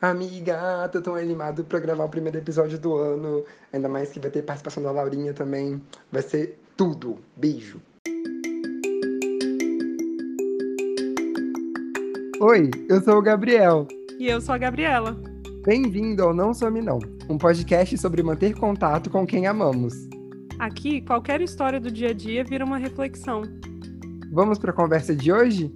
Amiga, tô tão animado pra gravar o primeiro episódio do ano. Ainda mais que vai ter participação da Laurinha também. Vai ser tudo. Beijo. Oi, eu sou o Gabriel. E eu sou a Gabriela. Bem-vindo ao Não Some Não, um podcast sobre manter contato com quem amamos. Aqui, qualquer história do dia a dia vira uma reflexão. Vamos para a conversa de hoje?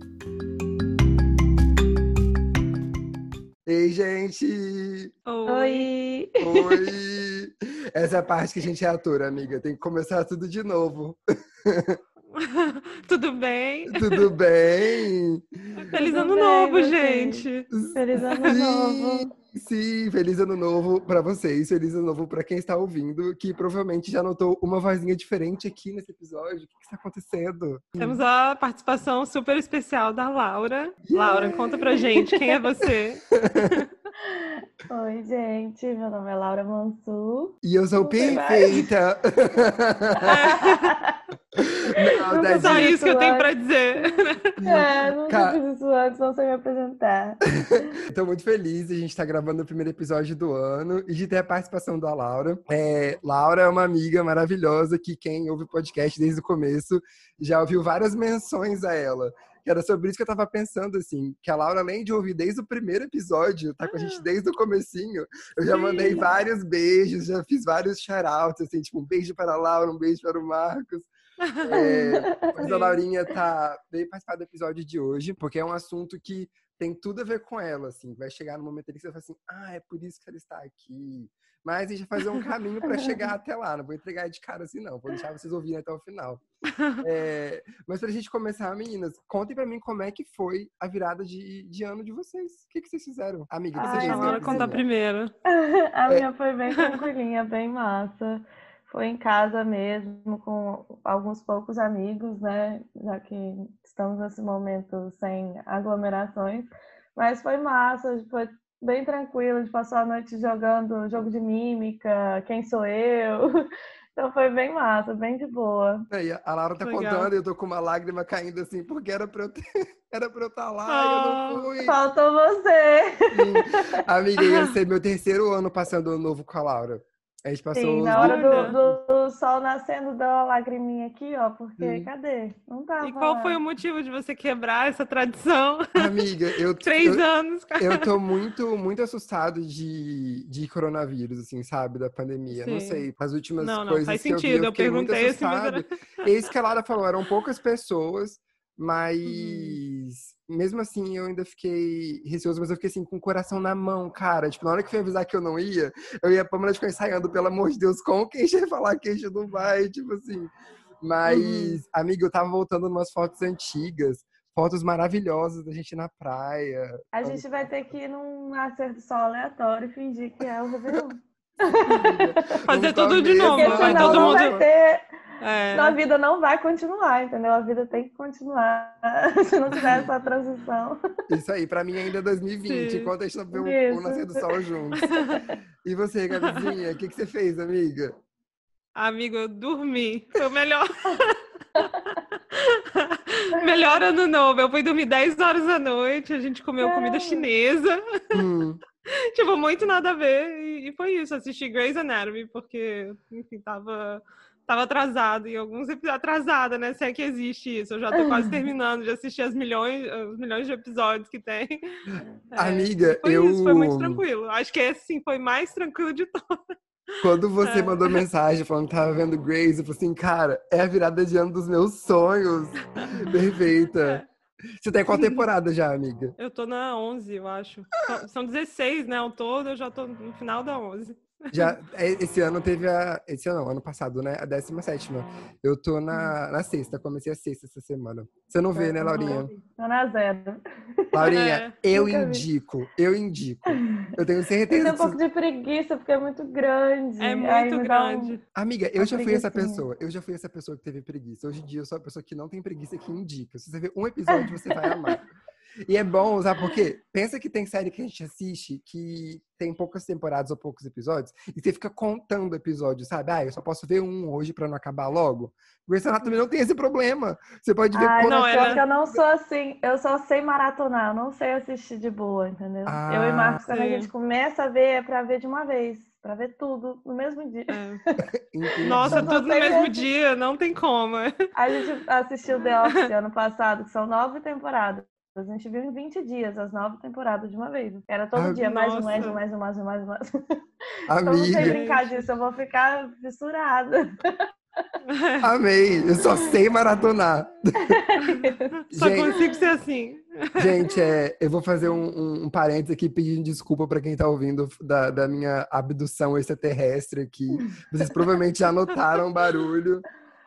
Ei, gente! Oi! Oi! Essa é a parte que a gente é ator, amiga. Tem que começar tudo de novo. Tudo bem? Tudo bem? Feliz Tudo ano bem, novo, gente! Feliz ano novo! Sim, feliz ano novo para vocês, feliz ano novo para quem está ouvindo, que provavelmente já notou uma vozinha diferente aqui nesse episódio. O que está acontecendo? Temos a participação super especial da Laura. Laura, conta pra gente quem é você. Oi, gente. Meu nome é Laura Mansur. E eu sou Não perfeita. Não, É só isso que eu tenho pra dizer. É, nunca Ca- fiz isso antes, não sei me apresentar. Estou muito feliz de a gente estar gravando o primeiro episódio do ano e de ter a participação da Laura. É, Laura é uma amiga maravilhosa que quem ouve o podcast desde o começo já ouviu várias menções a ela. Que era sobre isso que eu tava pensando, assim, que a Laura, além de ouvir desde o primeiro episódio, tá com a gente desde o comecinho, eu já Sim. mandei vários beijos, já fiz vários shoutouts, assim, tipo, um beijo para a Laura, um beijo para o Marcos. É, mas a Sim. Laurinha tá, veio participar do episódio de hoje, porque é um assunto que tem tudo a ver com ela, assim. Vai chegar no momento ali que você vai falar assim, ah, é por isso que ela está aqui. Mas a gente vai fazer um caminho para chegar até lá. Não vou entregar de cara assim, não. Vou deixar vocês ouvirem até o final. É, mas pra gente começar, meninas, contem pra mim como é que foi a virada de, de ano de vocês. O que, que vocês fizeram? Amiga, Ai, você Deixa a fez Laura uma contar coisinha? primeiro. A É. minha foi bem tranquilinha, bem massa. Foi em casa mesmo, com alguns poucos amigos, né? Já que estamos nesse momento sem aglomerações. Mas foi massa, foi bem tranquilo. A gente passou a noite jogando jogo de mímica, quem sou eu. Então foi bem massa, bem de boa. Aí, a Laura tá Legal. contando e eu tô com uma lágrima caindo assim, porque era pra eu ter, era pra eu estar lá e eu Ah. não fui. Faltou você! Sim. Amiga, ia ser meu terceiro ano passando ano novo com a Laura. A gente passou Sim, na hora do, do- do sol nascendo, deu uma lagriminha aqui, ó, porque Sim. cadê? Não tava E qual foi o motivo de você quebrar essa tradição? Amiga, eu, Três eu, anos, cara. eu tô muito, muito assustado de, de coronavírus, assim, sabe? Da pandemia. Não Sim. sei, as últimas Não, não, coisas faz que eu vi, sentido. eu Eu fiquei muito perguntei assim, mas era- É isso que a Laura falou, eram poucas pessoas, mas Uhum. mesmo assim eu ainda fiquei receoso, mas eu fiquei assim com o coração na mão, cara. Tipo, na hora que foi avisar que eu não ia, eu ia pra de ficar ensaiando, pelo amor de Deus, com quem ia falar que a gente não vai, tipo assim. Mas, Uhum. amiga, eu tava voltando umas fotos antigas, fotos maravilhosas da gente na praia. A gente vai ter que ir num nascer do sol aleatório e fingir que é o Réveillon. Fazer tudo de novo. Porque Vai senão todo mundo. vai ter, É. a vida não vai continuar, entendeu? A vida tem que continuar se não tiver essa transição. Isso aí, pra mim ainda é 2020, Sim. enquanto a gente não vê o, nascer do sol juntos. E você, Gabizinha, o que, que você fez, amiga? Amigo, eu dormi. Foi o melhor. melhor ano novo. Eu fui dormir 10 horas da noite, a gente comeu comida Caramba. chinesa. Hum, tipo, muito nada a ver. E, e foi isso. Assisti Grey's Anatomy, porque, enfim, tava, tava atrasado em alguns episódios. Atrasada, né? Se é que existe isso. Eu já tô quase terminando de assistir as milhões, os milhões de episódios que tem. É, Amiga, foi eu. isso, foi muito tranquilo. Acho que esse, sim, foi mais tranquilo de todos. Quando você É. mandou mensagem falando que tava vendo Grace, eu falei assim, cara, é a virada de ano dos meus sonhos. Perfeita. Você tá em qual temporada já, amiga? Eu tô na 11, eu acho. São, são 16, né? Ao todo, eu já tô no final da 11. Já, é, esse ano teve a. Esse ano, não, ano passado, né? A 17. Eu tô na, na sexta, comecei a sexta essa semana. Você não vê, né, Laurinha? Tô na zero. Laurinha, É, eu nunca vi. indico, eu indico. Eu tenho Eu certeza tenho um pouco de preguiça, porque é muito grande. É muito dá um- grande. Amiga, eu Uma já fui essa pessoa. Eu já fui essa pessoa que teve preguiça. Hoje em dia eu sou a pessoa que não tem preguiça que indica. Se você ver um episódio, você vai amar. E é bom, sabe por quê? Pensa que tem série que a gente assiste que tem poucas temporadas ou poucos episódios, e você fica contando episódios, sabe? Ah, eu só posso ver um hoje pra não acabar logo. O Grey's Anatomy não tem esse problema. Você pode ver... Ai, quando... não, ela... eu não sou assim, eu só sei maratonar, eu não sei assistir de boa, entendeu? Ah, eu e Marcos, quando a gente começa a ver, é pra ver de uma vez para ver tudo no mesmo dia. É. Nossa, tudo no mesmo dia, não tem como. A gente assistiu The Office ano passado, que são nove temporadas. A gente viu em 20 dias as nove temporadas de uma vez. Era todo ah, dia, mais um, mais um, mais um, mais um, mais um, mais um. Amiga. Então, sem brincar disso, eu vou ficar fissurada. Amei, eu só sei maratonar. só gente, consigo ser assim. Gente, é, eu vou fazer um, um, um parênteses aqui pedindo desculpa para quem está ouvindo da, da, minha abdução extraterrestre aqui. Vocês provavelmente já notaram o barulho,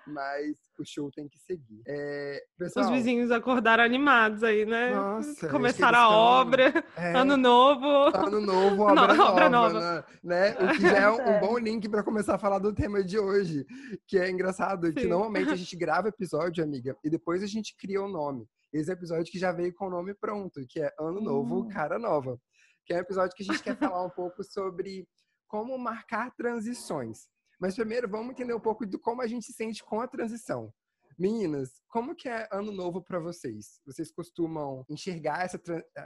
mas o show tem que seguir. É, pessoal, Os vizinhos acordaram animados aí, né? Nossa, Começaram a obra, é, ano novo. Ano novo, obra, nova, obra nova. Né? né? O que já é um, um bom link para começar a falar do tema de hoje. Que é engraçado, Sim. que normalmente a gente grava episódio, amiga, e depois a gente cria o um nome. Esse é episódio que já veio com o nome pronto, que é Ano Novo, hum. Cara Nova. Que é um episódio que a gente quer falar um pouco sobre como marcar transições. Mas primeiro, vamos entender um pouco de como a gente se sente com a transição. Meninas, como que é ano novo para vocês? Vocês costumam enxergar essa,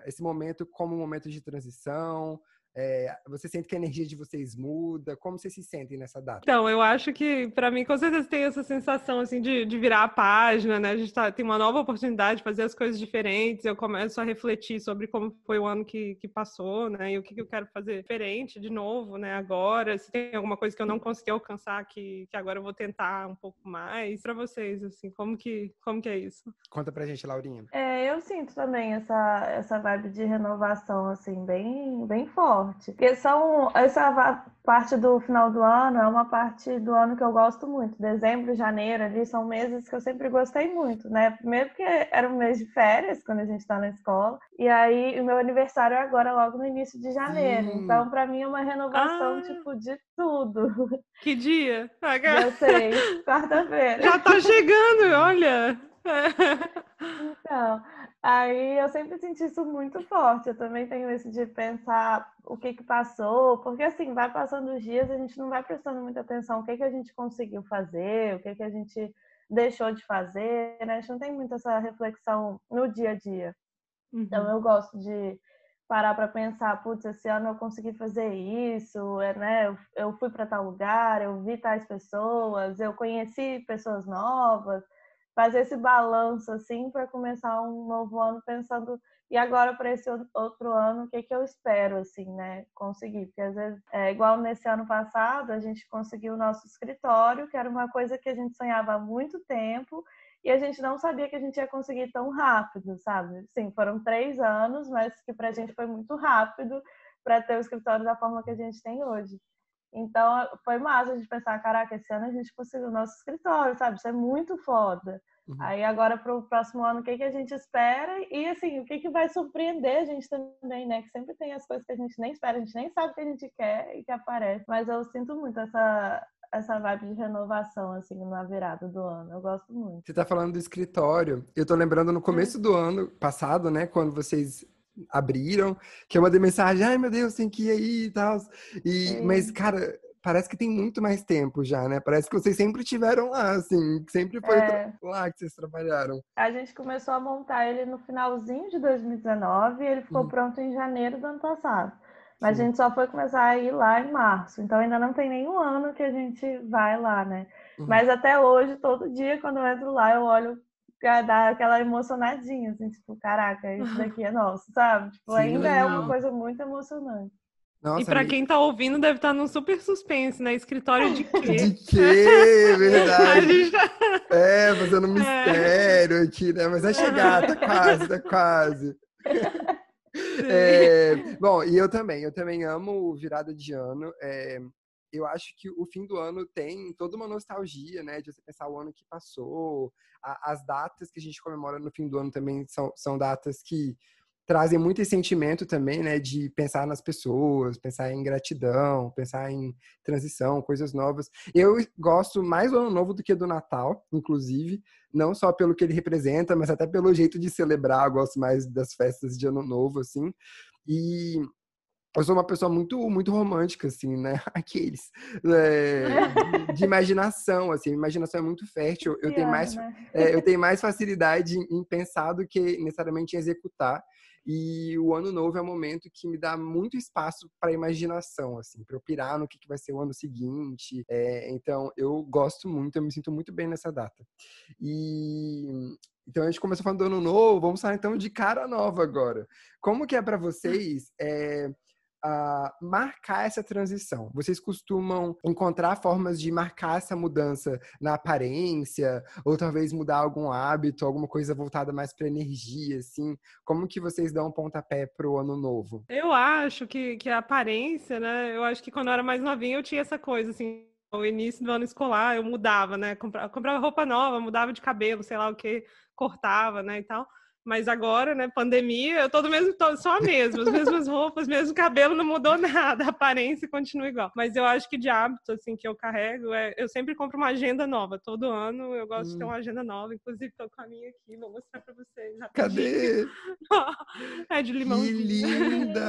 esse momento como um momento de transição? É, você sente que a energia de vocês muda? Como vocês se sentem nessa data? Então, eu acho que, para mim, com certeza tem essa sensação, assim, de, de virar a página, né? A gente tá, tem uma nova oportunidade de fazer as coisas diferentes. Eu começo a refletir sobre como foi o ano que, que passou, né? E o que, que eu quero fazer diferente de novo, né? Agora, se tem alguma coisa que eu não consegui alcançar, que, que agora eu vou tentar um pouco mais. Para vocês, assim, como que, como que é isso? Conta pra gente, Laurinha. É, eu sinto também essa, essa vibe de renovação, assim, bem, bem forte Porque são, essa parte do final do ano é uma parte do ano que eu gosto muito. Dezembro, janeiro, ali são meses que eu sempre gostei muito, né? Primeiro porque era um mês de férias, quando a gente está na escola. E aí, o meu aniversário é agora, logo no início de janeiro. Hum. Então, para mim, é uma renovação, ah, tipo, de tudo. Que dia? Eu sei, quarta-feira. Já tá chegando, olha. Então, Aí eu sempre senti isso muito forte. Eu também tenho esse de pensar o que que passou, porque assim, vai passando os dias, a gente não vai prestando muita atenção o que que a gente conseguiu fazer, o que que a gente deixou de fazer, né? A gente não tem muito essa reflexão no dia a dia. Uhum. Então eu gosto de parar para pensar, putz, esse ano eu consegui fazer isso, é, né? Eu fui para tal lugar, eu vi tais pessoas, eu conheci pessoas novas fazer esse balanço assim para começar um novo ano pensando e agora para esse outro ano o que que eu espero assim né conseguir? Porque às vezes é igual nesse ano passado a gente conseguiu o nosso escritório que era uma coisa que a gente sonhava há muito tempo e a gente não sabia que a gente ia conseguir tão rápido sabe? Sim foram três anos mas que para a gente foi muito rápido para ter o escritório da forma que a gente tem hoje então, foi massa a gente pensar, caraca, esse ano a gente conseguiu o nosso escritório, sabe? Isso é muito foda. Uhum. Aí agora para o próximo ano, o que, que a gente espera e assim, o que, que vai surpreender a gente também, né? Que sempre tem as coisas que a gente nem espera, a gente nem sabe o que a gente quer e que aparece. Mas eu sinto muito essa, essa vibe de renovação, assim, na virada do ano. Eu gosto muito. Você tá falando do escritório. Eu tô lembrando no começo do ano passado, né? Quando vocês abriram, que eu mandei mensagem, ai meu Deus, tem que ir aí e tal. E, mas, cara, parece que tem muito mais tempo já, né? Parece que vocês sempre tiveram lá, assim, sempre foi é. lá que vocês trabalharam. A gente começou a montar ele no finalzinho de 2019 e ele ficou hum. pronto em janeiro do ano passado. Mas Sim. a gente só foi começar a ir lá em março, então ainda não tem nenhum ano que a gente vai lá, né? Uhum. Mas até hoje, todo dia, quando eu entro lá, eu olho pra dar aquela emocionadinha, assim, tipo, caraca, isso daqui é nosso, sabe? Tipo, Sim, ainda é uma coisa muito emocionante. Nossa, e para quem tá ouvindo, deve estar tá num super suspense, né? Escritório de quê? De quê? Verdade. É, fazendo um é. mistério é. aqui, né? Mas vai chegar, tá quase, tá quase. É, bom, e eu também, eu também amo virada de ano. É, eu acho que o fim do ano tem toda uma nostalgia, né? De você pensar o ano que passou. A, as datas que a gente comemora no fim do ano também são, são datas que trazem muito esse sentimento também, né, de pensar nas pessoas, pensar em gratidão, pensar em transição, coisas novas. Eu gosto mais do Ano Novo do que do Natal, inclusive, não só pelo que ele representa, mas até pelo jeito de celebrar. Eu gosto mais das festas de Ano Novo, assim. E eu sou uma pessoa muito muito romântica assim né aqueles é, de, de, imaginação assim imaginação é muito fértil eu tenho mais é, eu tenho mais facilidade em, em pensar do que necessariamente em executar e o ano novo é um momento que me dá muito espaço para imaginação, assim, para eu pirar no que, que vai ser o ano seguinte. É, então, eu gosto muito, eu me sinto muito bem nessa data. E então a gente começou falando do ano novo, vamos falar então de cara nova agora. Como que é para vocês? Uh, marcar essa transição? Vocês costumam encontrar formas de marcar essa mudança na aparência, ou talvez mudar algum hábito, alguma coisa voltada mais para energia, assim? Como que vocês dão um pontapé pro ano novo? Eu acho que, que a aparência, né? Eu acho que quando eu era mais novinha eu tinha essa coisa, assim, no início do ano escolar eu mudava, né? Comprava, comprava roupa nova, mudava de cabelo, sei lá o que, cortava, né, e tal. Mas agora, né, pandemia, eu tô do mesmo, tô só a mesma, as mesmas roupas, mesmo cabelo, não mudou nada, a aparência continua igual. Mas eu acho que de hábito, assim, que eu carrego, é, eu sempre compro uma agenda nova, todo ano eu gosto hum. de ter hum. uma agenda nova, inclusive tô com a minha aqui, vou mostrar pra vocês. Cadê? é de limão. Que linda!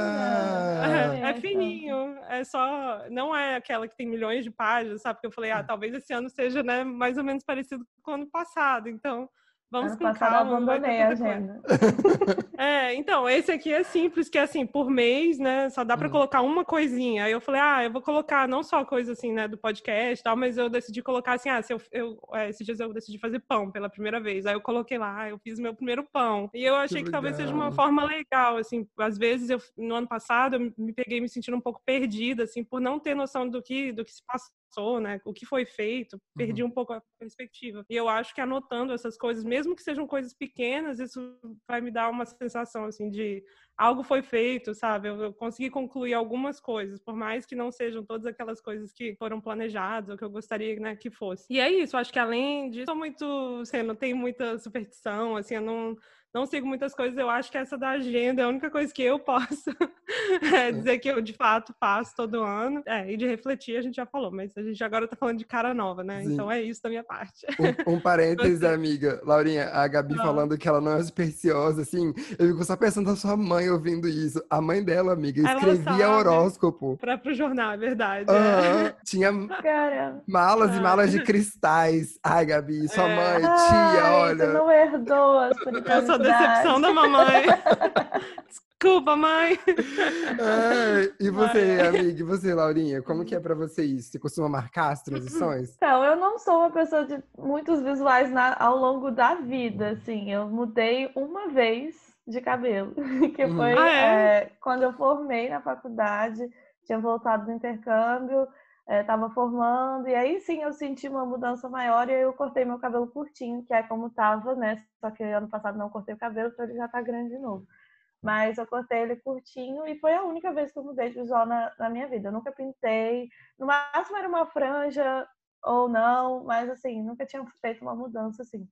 É, é, fininho, é só, não é aquela que tem milhões de páginas, sabe? Porque eu falei, ah, talvez esse ano seja, né, mais ou menos parecido com o ano passado, então Vamos ano com passado calma, abandonei a agenda. É, então, esse aqui é simples, que é assim, por mês, né? Só dá para hum. colocar uma coisinha. Aí eu falei, ah, eu vou colocar não só coisa assim, né, do podcast e tal, mas eu decidi colocar assim, ah, se eu, eu é, esses dias eu decidi fazer pão pela primeira vez. Aí eu coloquei lá, eu fiz meu primeiro pão. E eu achei que, que talvez seja uma forma legal, assim. Às vezes, eu, no ano passado, eu me peguei me sentindo um pouco perdida, assim, por não ter noção do que, do que se passou passou, né? O que foi feito, perdi uhum. um pouco a perspectiva. E eu acho que anotando essas coisas, mesmo que sejam coisas pequenas, isso vai me dar uma sensação assim de algo foi feito, sabe? Eu, eu consegui concluir algumas coisas, por mais que não sejam todas aquelas coisas que foram planejadas ou que eu gostaria, né, que fosse. E é isso, acho que além disso, eu sou muito, assim, não tenho muita superstição, assim, eu não não sigo muitas coisas, eu acho que essa da agenda é a única coisa que eu posso é, dizer que eu de fato faço todo ano. É, e de refletir a gente já falou, mas a gente agora tá falando de cara nova, né? Sim. Então é isso da minha parte. Um, um parênteses, amiga. Laurinha, a Gabi não. falando que ela não é supersticiosa, assim, eu fico só pensando na sua mãe ouvindo isso. A mãe dela, amiga, escrevia horóscopo. Pra, pro jornal, é verdade. Uhum. É. Tinha Caramba. malas e malas de cristais. Ai, Gabi, sua é. mãe, tia, Ai, olha. Tu não herdou sou decepção da mamãe. Desculpa, mãe. É, e você, amiga, e você, Laurinha, como que é para você isso? Você costuma marcar as transições? Então, eu não sou uma pessoa de muitos visuais na, ao longo da vida, assim. Eu mudei uma vez de cabelo, que uhum. foi ah, é? É, quando eu formei na faculdade, tinha voltado do intercâmbio, estava é, formando, e aí sim eu senti uma mudança maior e aí eu cortei meu cabelo curtinho, que é como estava, né? Só que ano passado não cortei o cabelo, então ele já está grande de novo. Mas eu cortei ele curtinho e foi a única vez que eu mudei de visual na, na minha vida. Eu nunca pintei, no máximo era uma franja ou não, mas assim, nunca tinha feito uma mudança assim.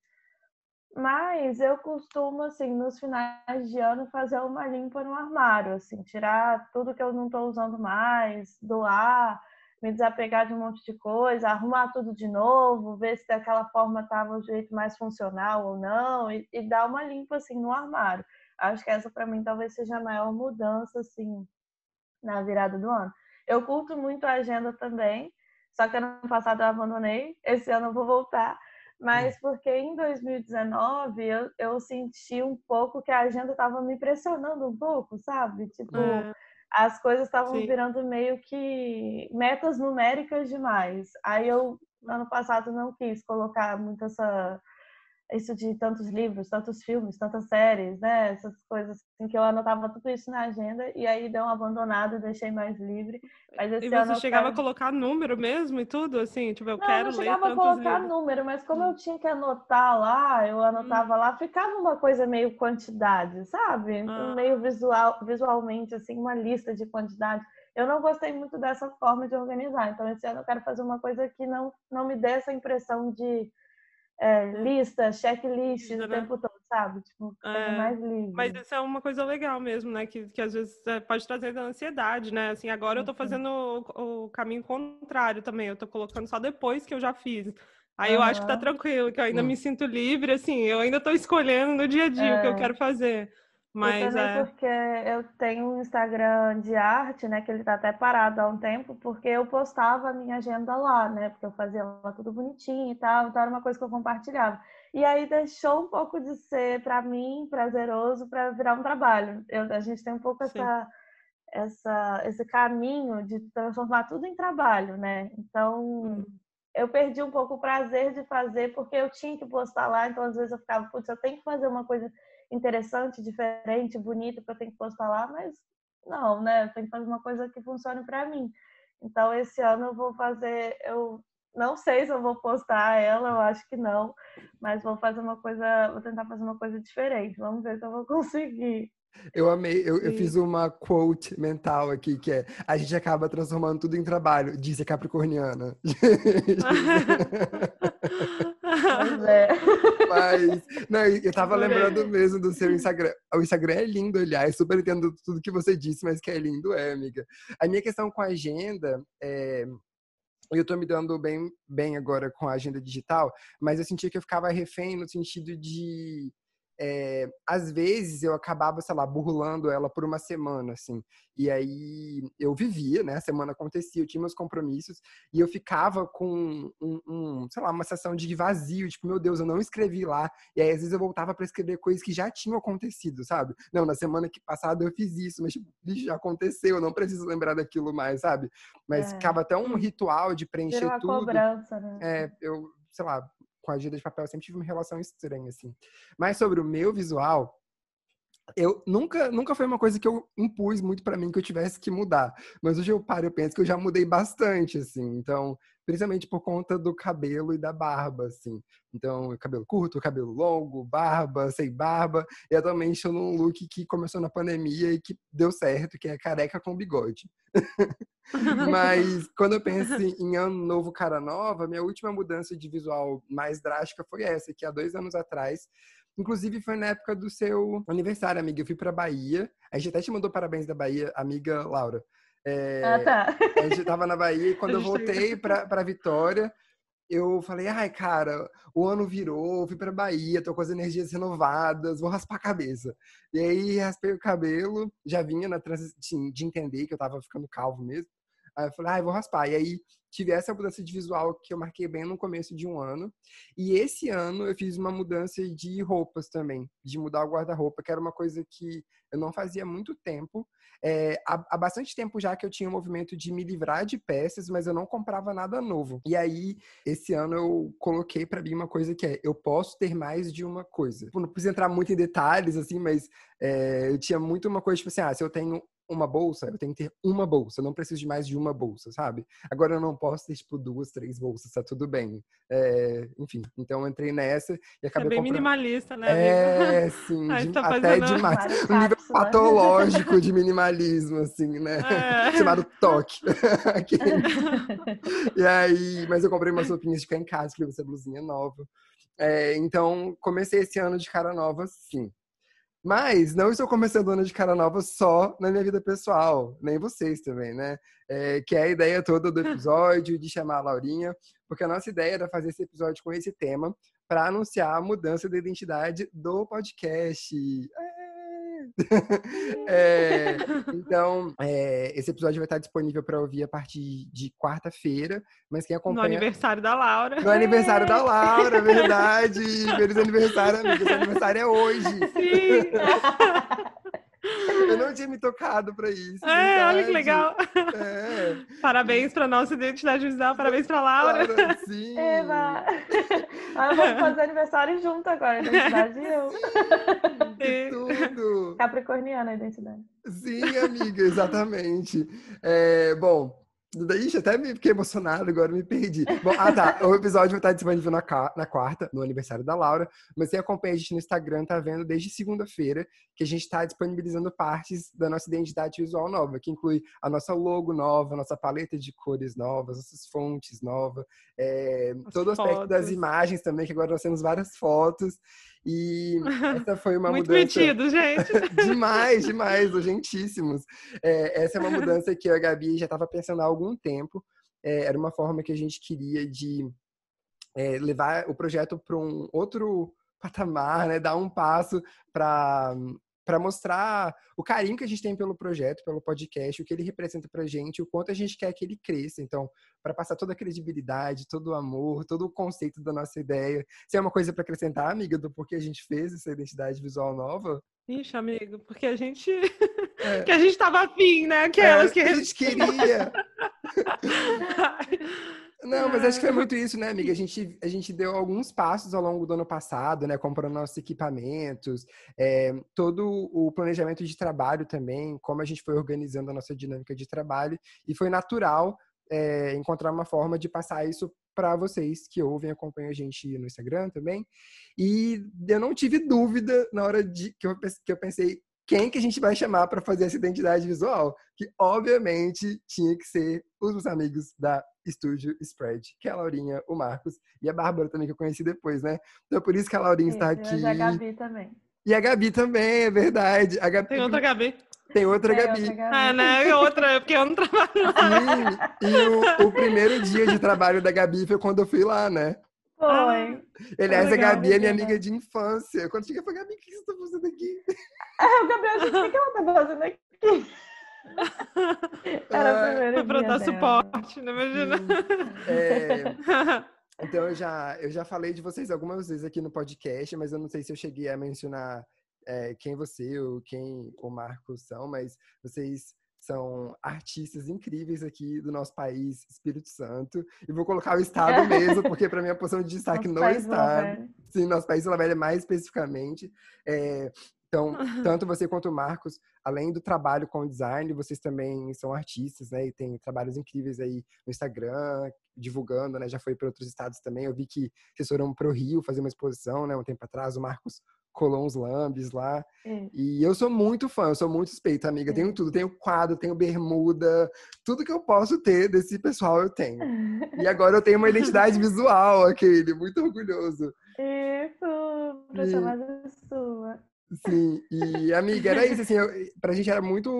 Mas eu costumo, assim, nos finais de ano, fazer uma limpa no armário, assim, tirar tudo que eu não estou usando mais, doar, me desapegar de um monte de coisa, arrumar tudo de novo, ver se daquela forma estava o jeito mais funcional ou não, e, e, dar uma limpa assim no armário. Acho que essa para mim talvez seja a maior mudança assim na virada do ano. Eu curto muito a agenda também, só que ano passado eu abandonei, esse ano eu vou voltar. Mas hum. porque em 2019 eu, eu senti um pouco que a agenda estava me pressionando um pouco, sabe? Tipo, é as coisas estavam virando meio que metas numéricas demais. Aí eu, ano passado, não quis colocar muito essa isso de tantos livros, tantos filmes, tantas séries, né? Essas coisas assim que eu anotava tudo isso na agenda e aí deu uma abandonada e deixei mais livre. Mas esse e você chegava quero... a colocar número mesmo e tudo, assim, tipo, eu não, quero não chegava a colocar livros. número, mas como eu hum. tinha que anotar lá, eu anotava hum. lá, ficava uma coisa meio quantidade, sabe? Ah. Meio visual, visualmente, assim, uma lista de quantidade. Eu não gostei muito dessa forma de organizar, então esse ano eu quero fazer uma coisa que não, não me dê essa impressão de é, lista, checklist o tempo todo, sabe? Tipo, é, mais livre. Mas isso é uma coisa legal mesmo, né? Que, que às vezes é, pode trazer ansiedade, né? Assim, agora eu tô fazendo o, o, caminho contrário também. Eu tô colocando só depois que eu já fiz. Aí uhum. eu acho que tá tranquilo, que eu ainda uhum. me sinto livre, assim, eu ainda tô escolhendo no dia a dia é. o que eu é. quero fazer. Mas é porque eu tenho um Instagram de arte, né, que ele tá até parado há um tempo, porque eu postava a minha agenda lá, né, porque eu fazia lá tudo bonitinho e tal, então era uma coisa que eu compartilhava. E aí deixou um pouco de ser para mim prazeroso para virar um trabalho. Eu, a gente tem um pouco essa essa esse caminho de transformar tudo em trabalho, né? Então, hum. eu perdi um pouco o prazer de fazer porque eu tinha que postar lá, então às vezes eu ficava, putz, eu tenho que fazer uma coisa interessante, diferente, bonita para eu ter que postar lá, mas não, né? Eu tenho que fazer uma coisa que funcione para mim. Então esse ano eu vou fazer, eu não sei se eu vou postar ela, eu acho que não, mas vou fazer uma coisa, vou tentar fazer uma coisa diferente. Vamos ver se eu vou conseguir. Eu amei, eu, eu, fiz uma quote mental aqui que é a gente acaba transformando tudo em trabalho, disse a Capricorniana. Pois é. Mas, não, eu tava lembrando mesmo do seu Instagram. O Instagram é lindo, aliás, super entendo tudo que você disse, mas que é lindo, é, amiga. A minha questão com a agenda é eu tô me dando bem, bem agora com a agenda digital, mas eu sentia que eu ficava refém no sentido de é, às vezes eu acabava, sei lá, burlando ela por uma semana, assim. E aí eu vivia, né? A semana acontecia, eu tinha meus compromissos e eu ficava com um, um, sei lá, uma sensação de vazio, tipo, meu Deus, eu não escrevi lá. E aí às vezes eu voltava para escrever coisas que já tinham acontecido, sabe? Não, na semana que passada eu fiz isso, mas tipo, já aconteceu, eu não preciso lembrar daquilo mais, sabe? Mas é. ficava até um ritual de preencher tudo. Cobrança, né? É, eu, sei lá, com a agenda de papel eu sempre tive uma relação estranha, assim. Mas sobre o meu visual, eu nunca, nunca foi uma coisa que eu impus muito para mim que eu tivesse que mudar. Mas hoje eu paro, eu penso que eu já mudei bastante, assim. Então, principalmente por conta do cabelo e da barba, assim. Então, cabelo curto, cabelo longo, barba, sem barba. E atualmente estou num look que começou na pandemia e que deu certo, que é careca com bigode. Mas quando eu penso em ano novo, cara nova, minha última mudança de visual mais drástica foi essa, que há dois anos atrás Inclusive, foi na época do seu aniversário, amiga. Eu fui pra Bahia. A gente até te mandou parabéns da Bahia, amiga Laura. É, ah, tá. A gente tava na Bahia e quando eu voltei pra, pra Vitória, eu falei, ai, cara, o ano virou, fui pra Bahia, tô com as energias renovadas, vou raspar a cabeça. E aí, raspei o cabelo, já vinha na transição de entender que eu tava ficando calvo mesmo. Aí eu falei, ai, vou raspar. E aí, tive essa mudança de visual que eu marquei bem no começo de um ano. E esse ano eu fiz uma mudança de roupas também, de mudar o guarda-roupa, que era uma coisa que eu não fazia muito tempo. É, há, há, bastante tempo já que eu tinha o movimento de me livrar de peças, mas eu não comprava nada novo. E aí, esse ano eu coloquei para mim uma coisa que é: eu posso ter mais de uma coisa. Tipo, não preciso entrar muito em detalhes, assim, mas é, eu tinha muito uma coisa, tipo assim, ah, se eu tenho uma bolsa, eu tenho que ter uma bolsa, eu não preciso de mais de uma bolsa, sabe? Agora eu não posso ter, tipo, duas, três bolsas, tá tudo bem. É, enfim, então eu entrei nessa e acabei É bem comprando... minimalista, né? É, sim, de... tá até demais. Um nível patológico de minimalismo, assim, né? É. Chamado toque. e aí, mas eu comprei umas roupinhas de ficar em casa, escrevi essa blusinha nova. É, então, comecei esse ano de cara nova, sim. Mas não estou começando o ano de cara nova só na minha vida pessoal, nem vocês também, né? É, que é a ideia toda do episódio, de chamar a Laurinha, porque a nossa ideia era fazer esse episódio com esse tema para anunciar a mudança da identidade do podcast. É é, então, é, esse episódio vai estar disponível para ouvir a partir de quarta-feira. Mas quem acompanha. No aniversário da Laura. No aniversário da Laura, é verdade. Feliz aniversário, amiga. Seu aniversário é hoje. Sim. Eu não tinha me tocado para isso. É, verdade. olha que legal. É. Parabéns para nossa identidade visual, parabéns para Laura. Laura. Sim. Eva. Ah, vamos fazer aniversário junto agora, identidade e eu. Que tudo. Capricorniana a identidade. Sim, amiga, exatamente. É, bom, Ixi, até me fiquei emocionado, agora me perdi. Bom, ah tá, o episódio vai estar disponível na, na quarta, no aniversário da Laura, mas quem acompanha a gente no Instagram tá vendo desde segunda-feira que a gente está disponibilizando partes da nossa identidade visual nova, que inclui a nossa logo nova, a nossa paleta de cores novas, nossas fontes novas, é, todo o aspecto das imagens também, que agora nós temos várias fotos. E essa foi uma Muito mudança. metido, gente. demais, demais, urgentíssimos. É, essa é uma mudança que eu e a Gabi já estava pensando há algum tempo. É, era uma forma que a gente queria de é, levar o projeto para um outro patamar, né? Dar um passo para para mostrar o carinho que a gente tem pelo projeto, pelo podcast, o que ele representa pra gente, o quanto a gente quer que ele cresça. Então, para passar toda a credibilidade, todo o amor, todo o conceito da nossa ideia. Se é uma coisa para acrescentar, amiga, do porquê a gente fez essa identidade visual nova? Ixi, amigo, porque a gente. É. que a gente tava afim, né? Aquelas é, que a gente queria. Não, mas acho que foi muito isso, né, amiga? A gente, a gente deu alguns passos ao longo do ano passado, né? Comprando nossos equipamentos, é, todo o planejamento de trabalho também, como a gente foi organizando a nossa dinâmica de trabalho, e foi natural é, encontrar uma forma de passar isso para vocês que ouvem e acompanham a gente no Instagram também. E eu não tive dúvida na hora de que eu, que eu pensei, quem que a gente vai chamar para fazer essa identidade visual? Que obviamente tinha que ser os amigos da Estúdio Spread, que é a Laurinha, o Marcos e a Bárbara também, que eu conheci depois, né? Então por isso que a Laurinha está aqui. E a Gabi também. E a Gabi também, é verdade. A Gabi... Tem outra Gabi. Tem outra Tem Gabi. outra Gabi. Ah, né? E outra, porque eu não trabalho lá. Sim, e o, o primeiro dia de trabalho da Gabi foi quando eu fui lá, né? Foi. Aliás, a legal, Gabi é minha né? amiga de infância. Quando cheguei, eu falei, Gabi, o que você tá fazendo aqui? É, o Gabriel disse, o que ela tá fazendo aqui? Era o primeiro Foi pra dar suporte, não imagina. É, então, eu já, eu já falei de vocês algumas vezes aqui no podcast, mas eu não sei se eu cheguei a mencionar é, quem você ou quem o Marcos são, mas vocês são artistas incríveis aqui do nosso país, Espírito Santo. E vou colocar o estado mesmo, porque para mim a posição de destaque Nosso estado. Velha. Sim, nosso país Vila Velha mais especificamente. É, então, tanto você quanto o Marcos, além do trabalho com design, vocês também são artistas, né? E tem trabalhos incríveis aí no Instagram, divulgando, né? Já foi para outros estados também. Eu vi que vocês foram para o Rio fazer uma exposição, né? Um tempo atrás, o Marcos colou uns lambes lá. Isso. E eu sou muito fã, eu sou muito suspeita, amiga. Tenho tudo, tenho quadro, tenho bermuda, tudo que eu posso ter desse pessoal eu tenho. E agora eu tenho uma identidade visual, aquele, muito orgulhoso. Isso, pra E- chamar de sua. Sim, e amiga, era isso, assim, eu, pra gente era muito,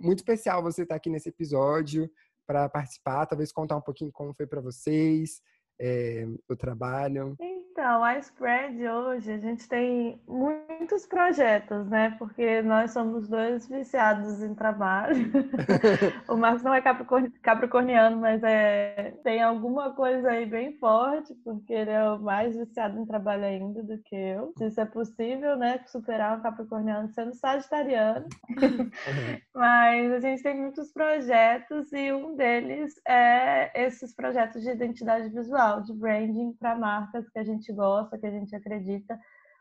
muito especial você estar aqui nesse episódio para participar, talvez contar um pouquinho como foi para vocês, é, o trabalho. Então, a Spread hoje, a gente tem muitos projetos, né? Porque nós somos dois viciados em trabalho. o Marcos não é capricor- capricorniano, mas é, tem alguma coisa aí bem forte, porque ele é o mais viciado em trabalho ainda do que eu. Se isso é possível, né? Superar um capricorniano sendo sagitariano. Mas a gente tem muitos projetos e um deles é esses projetos de identidade visual, de branding para marcas que a gente gosta, que a gente acredita.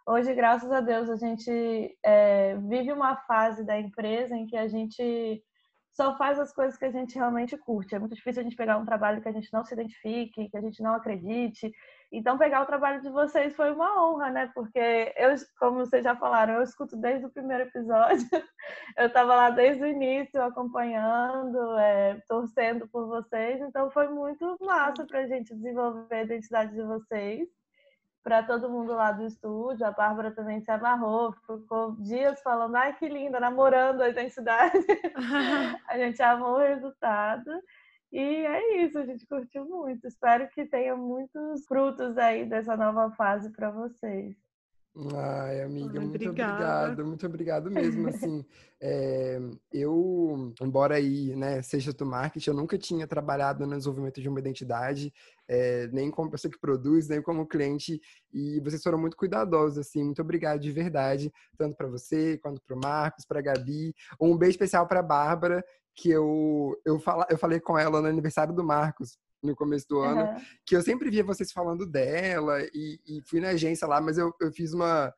Hoje, graças a Deus, a gente é, vive uma fase da empresa em que a gente só faz as coisas que a gente realmente curte. É muito difícil a gente pegar um trabalho que a gente não se identifique, que a gente não acredite. Então, pegar o trabalho de vocês foi uma honra, né? Porque eu, como vocês já falaram, eu escuto desde o primeiro episódio. Eu estava lá desde o início acompanhando, é, torcendo por vocês. Então, foi muito massa para a gente desenvolver a identidade de vocês. Para todo mundo lá do estúdio, a Bárbara também se amarrou, ficou dias falando, ai que linda, namorando a identidade. a gente amou o resultado. E é isso, a gente curtiu muito. Espero que tenha muitos frutos aí dessa nova fase para vocês. Ai, amiga, Ai, muito obrigada. obrigado, muito obrigado mesmo, assim, é, eu, embora aí, né, seja do marketing, eu nunca tinha trabalhado no desenvolvimento de uma identidade, é, nem como pessoa que produz, nem como cliente, e vocês foram muito cuidadosos, assim, muito obrigado de verdade, tanto para você, quanto para o Marcos, para a Gabi, um beijo especial para a Bárbara, que eu, eu, fala, eu falei com ela no aniversário do Marcos, no começo do ano, Aham. que eu sempre via vocês falando dela e, e fui na agência lá, mas eu, eu fiz uma.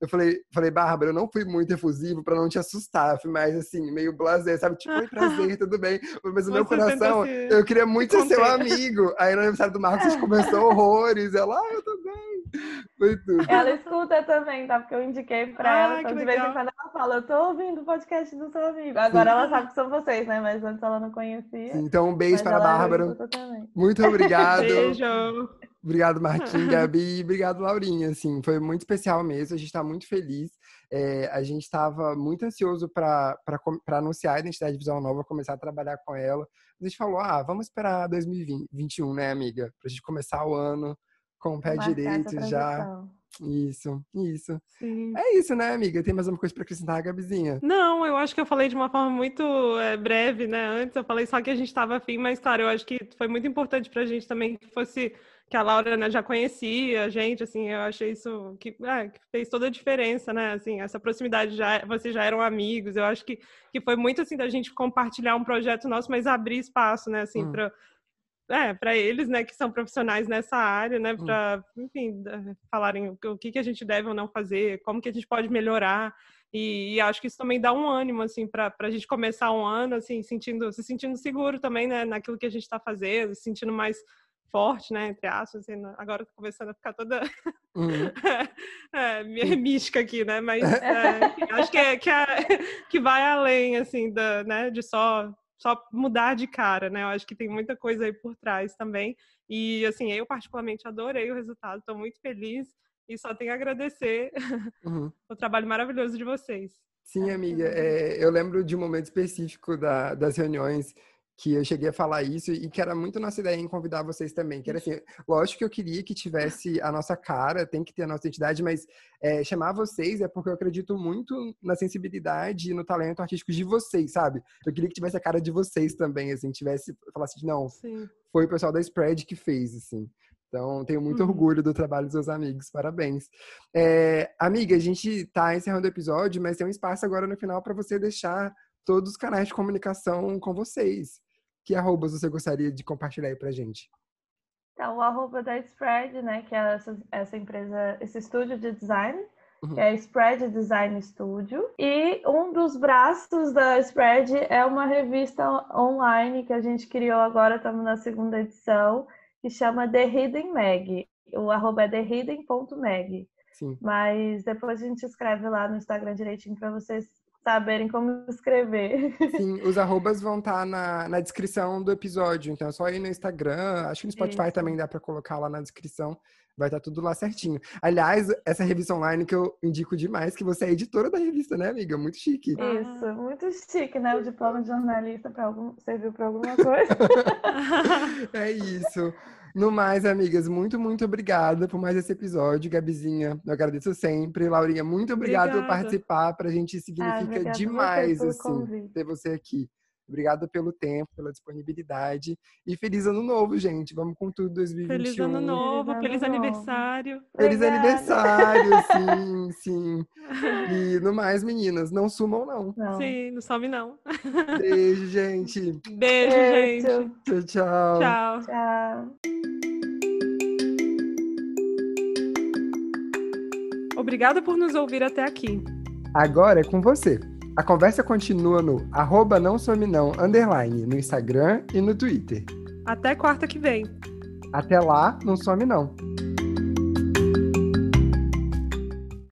Eu falei, falei, Bárbara, eu não fui muito efusivo pra não te assustar, mais assim, meio blasé, sabe? Tipo, oi, prazer, tudo bem. Mas o meu coração, se- eu queria muito ser seu amigo. Aí no aniversário do Marcos a gente começou horrores. Ela, ah, eu também. Foi tudo. Ela escuta também, tá? Porque eu indiquei pra Ah, ela. Então, de vez em quando ela fala, eu tô ouvindo o podcast do seu amigo. Agora ela sabe que são vocês, né? Mas antes ela não conhecia. Então, um beijo para a Bárbara. Muito obrigado. Beijo. Obrigado, Marquinhos, Gabi, obrigado, Laurinha. Assim, foi muito especial mesmo, a gente está muito feliz. É, a gente estava muito ansioso para anunciar a identidade visual nova, começar a trabalhar com ela. A gente falou, ah, vamos esperar 2021, né, amiga? Para a gente começar o ano com o pé direito já. Isso, isso. Sim. É isso, né, amiga? Tem mais alguma coisa para acrescentar, Gabizinha? Não, eu acho que eu falei de uma forma muito é, breve, né? Antes eu falei só que a gente estava afim, mas claro, eu acho que foi muito importante para a gente também que fosse que a Laura né, já conhecia a gente, assim, eu achei isso que, é, que, fez toda a diferença, né? Assim, essa proximidade já, vocês já eram amigos. Eu acho que, que foi muito assim da gente compartilhar um projeto nosso, mas abrir espaço, né? Assim, hum. para é, para eles, né, que são profissionais nessa área, né, para, enfim, falarem o que, que a gente deve ou não fazer, como que a gente pode melhorar. E, e acho que isso também dá um ânimo, assim, para a gente começar um ano, assim, sentindo, se sentindo seguro também, né, naquilo que a gente está fazendo, se sentindo mais forte, né, entre aspas, assim, agora tô começando a ficar toda uhum. é, mística aqui, né, mas é, acho que, é, que, é, que vai além, assim, da, né, de só só mudar de cara, né? Eu acho que tem muita coisa aí por trás também. E, assim, eu particularmente adorei o resultado, estou muito feliz e só tenho a agradecer uhum. o trabalho maravilhoso de vocês. Sim, amiga. É, eu lembro de um momento específico da, das reuniões que eu cheguei a falar isso e que era muito nossa ideia em convidar vocês também. Que era assim, lógico que eu queria que tivesse a nossa cara, tem que ter a nossa identidade, mas é, chamar vocês é porque eu acredito muito na sensibilidade e no talento artístico de vocês, sabe? Eu queria que tivesse a cara de vocês também, assim, tivesse, falasse, não, Sim. foi o pessoal da Spread que fez, assim. Então, tenho muito uhum. orgulho do trabalho dos seus amigos. Parabéns. É, amiga, a gente está encerrando o episódio, mas tem um espaço agora no final para você deixar todos os canais de comunicação com vocês que arrobas você gostaria de compartilhar aí pra gente? Então, o arroba da Spread, né, que é essa, essa empresa, esse estúdio de design, uhum. que é Spread Design Studio. E um dos braços da Spread é uma revista online que a gente criou agora, estamos na segunda edição, que chama The Hidden Mag. O arroba é thehidden.mag. Mas depois a gente escreve lá no Instagram direitinho para vocês saberem como escrever. Sim, os arrobas vão estar tá na, na descrição do episódio, então é só ir no Instagram, acho que no Spotify Isso. também dá para colocar lá na descrição, vai estar tá tudo lá certinho. Aliás, essa revista online que eu indico demais, que você é editora da revista, né, amiga? Muito chique. Isso, muito chique, né? O diploma de jornalista para algum... serviu para alguma coisa. é isso. No mais, amigas, muito, muito obrigada por mais esse episódio. Gabizinha, eu agradeço sempre. Laurinha, muito obrigada, por participar. Pra gente significa ah, demais, assim, convite. ter você aqui. Obrigada pelo tempo, pela disponibilidade. E feliz ano novo, gente. Vamos com tudo 2021. Feliz ano novo, feliz, feliz aniversário. Feliz aniversário, sim, sim. E no mais, meninas, não sumam, não. não. Sim, não some, não. Beijo, gente. Beijo, Beijo. gente. Tchau, tchau. Tchau. Tchau. Obrigada por nos ouvir até aqui. Agora é com você. A conversa continua no arroba não some não, underline, no Instagram e no Twitter. Até quarta que vem. Até lá, não some não.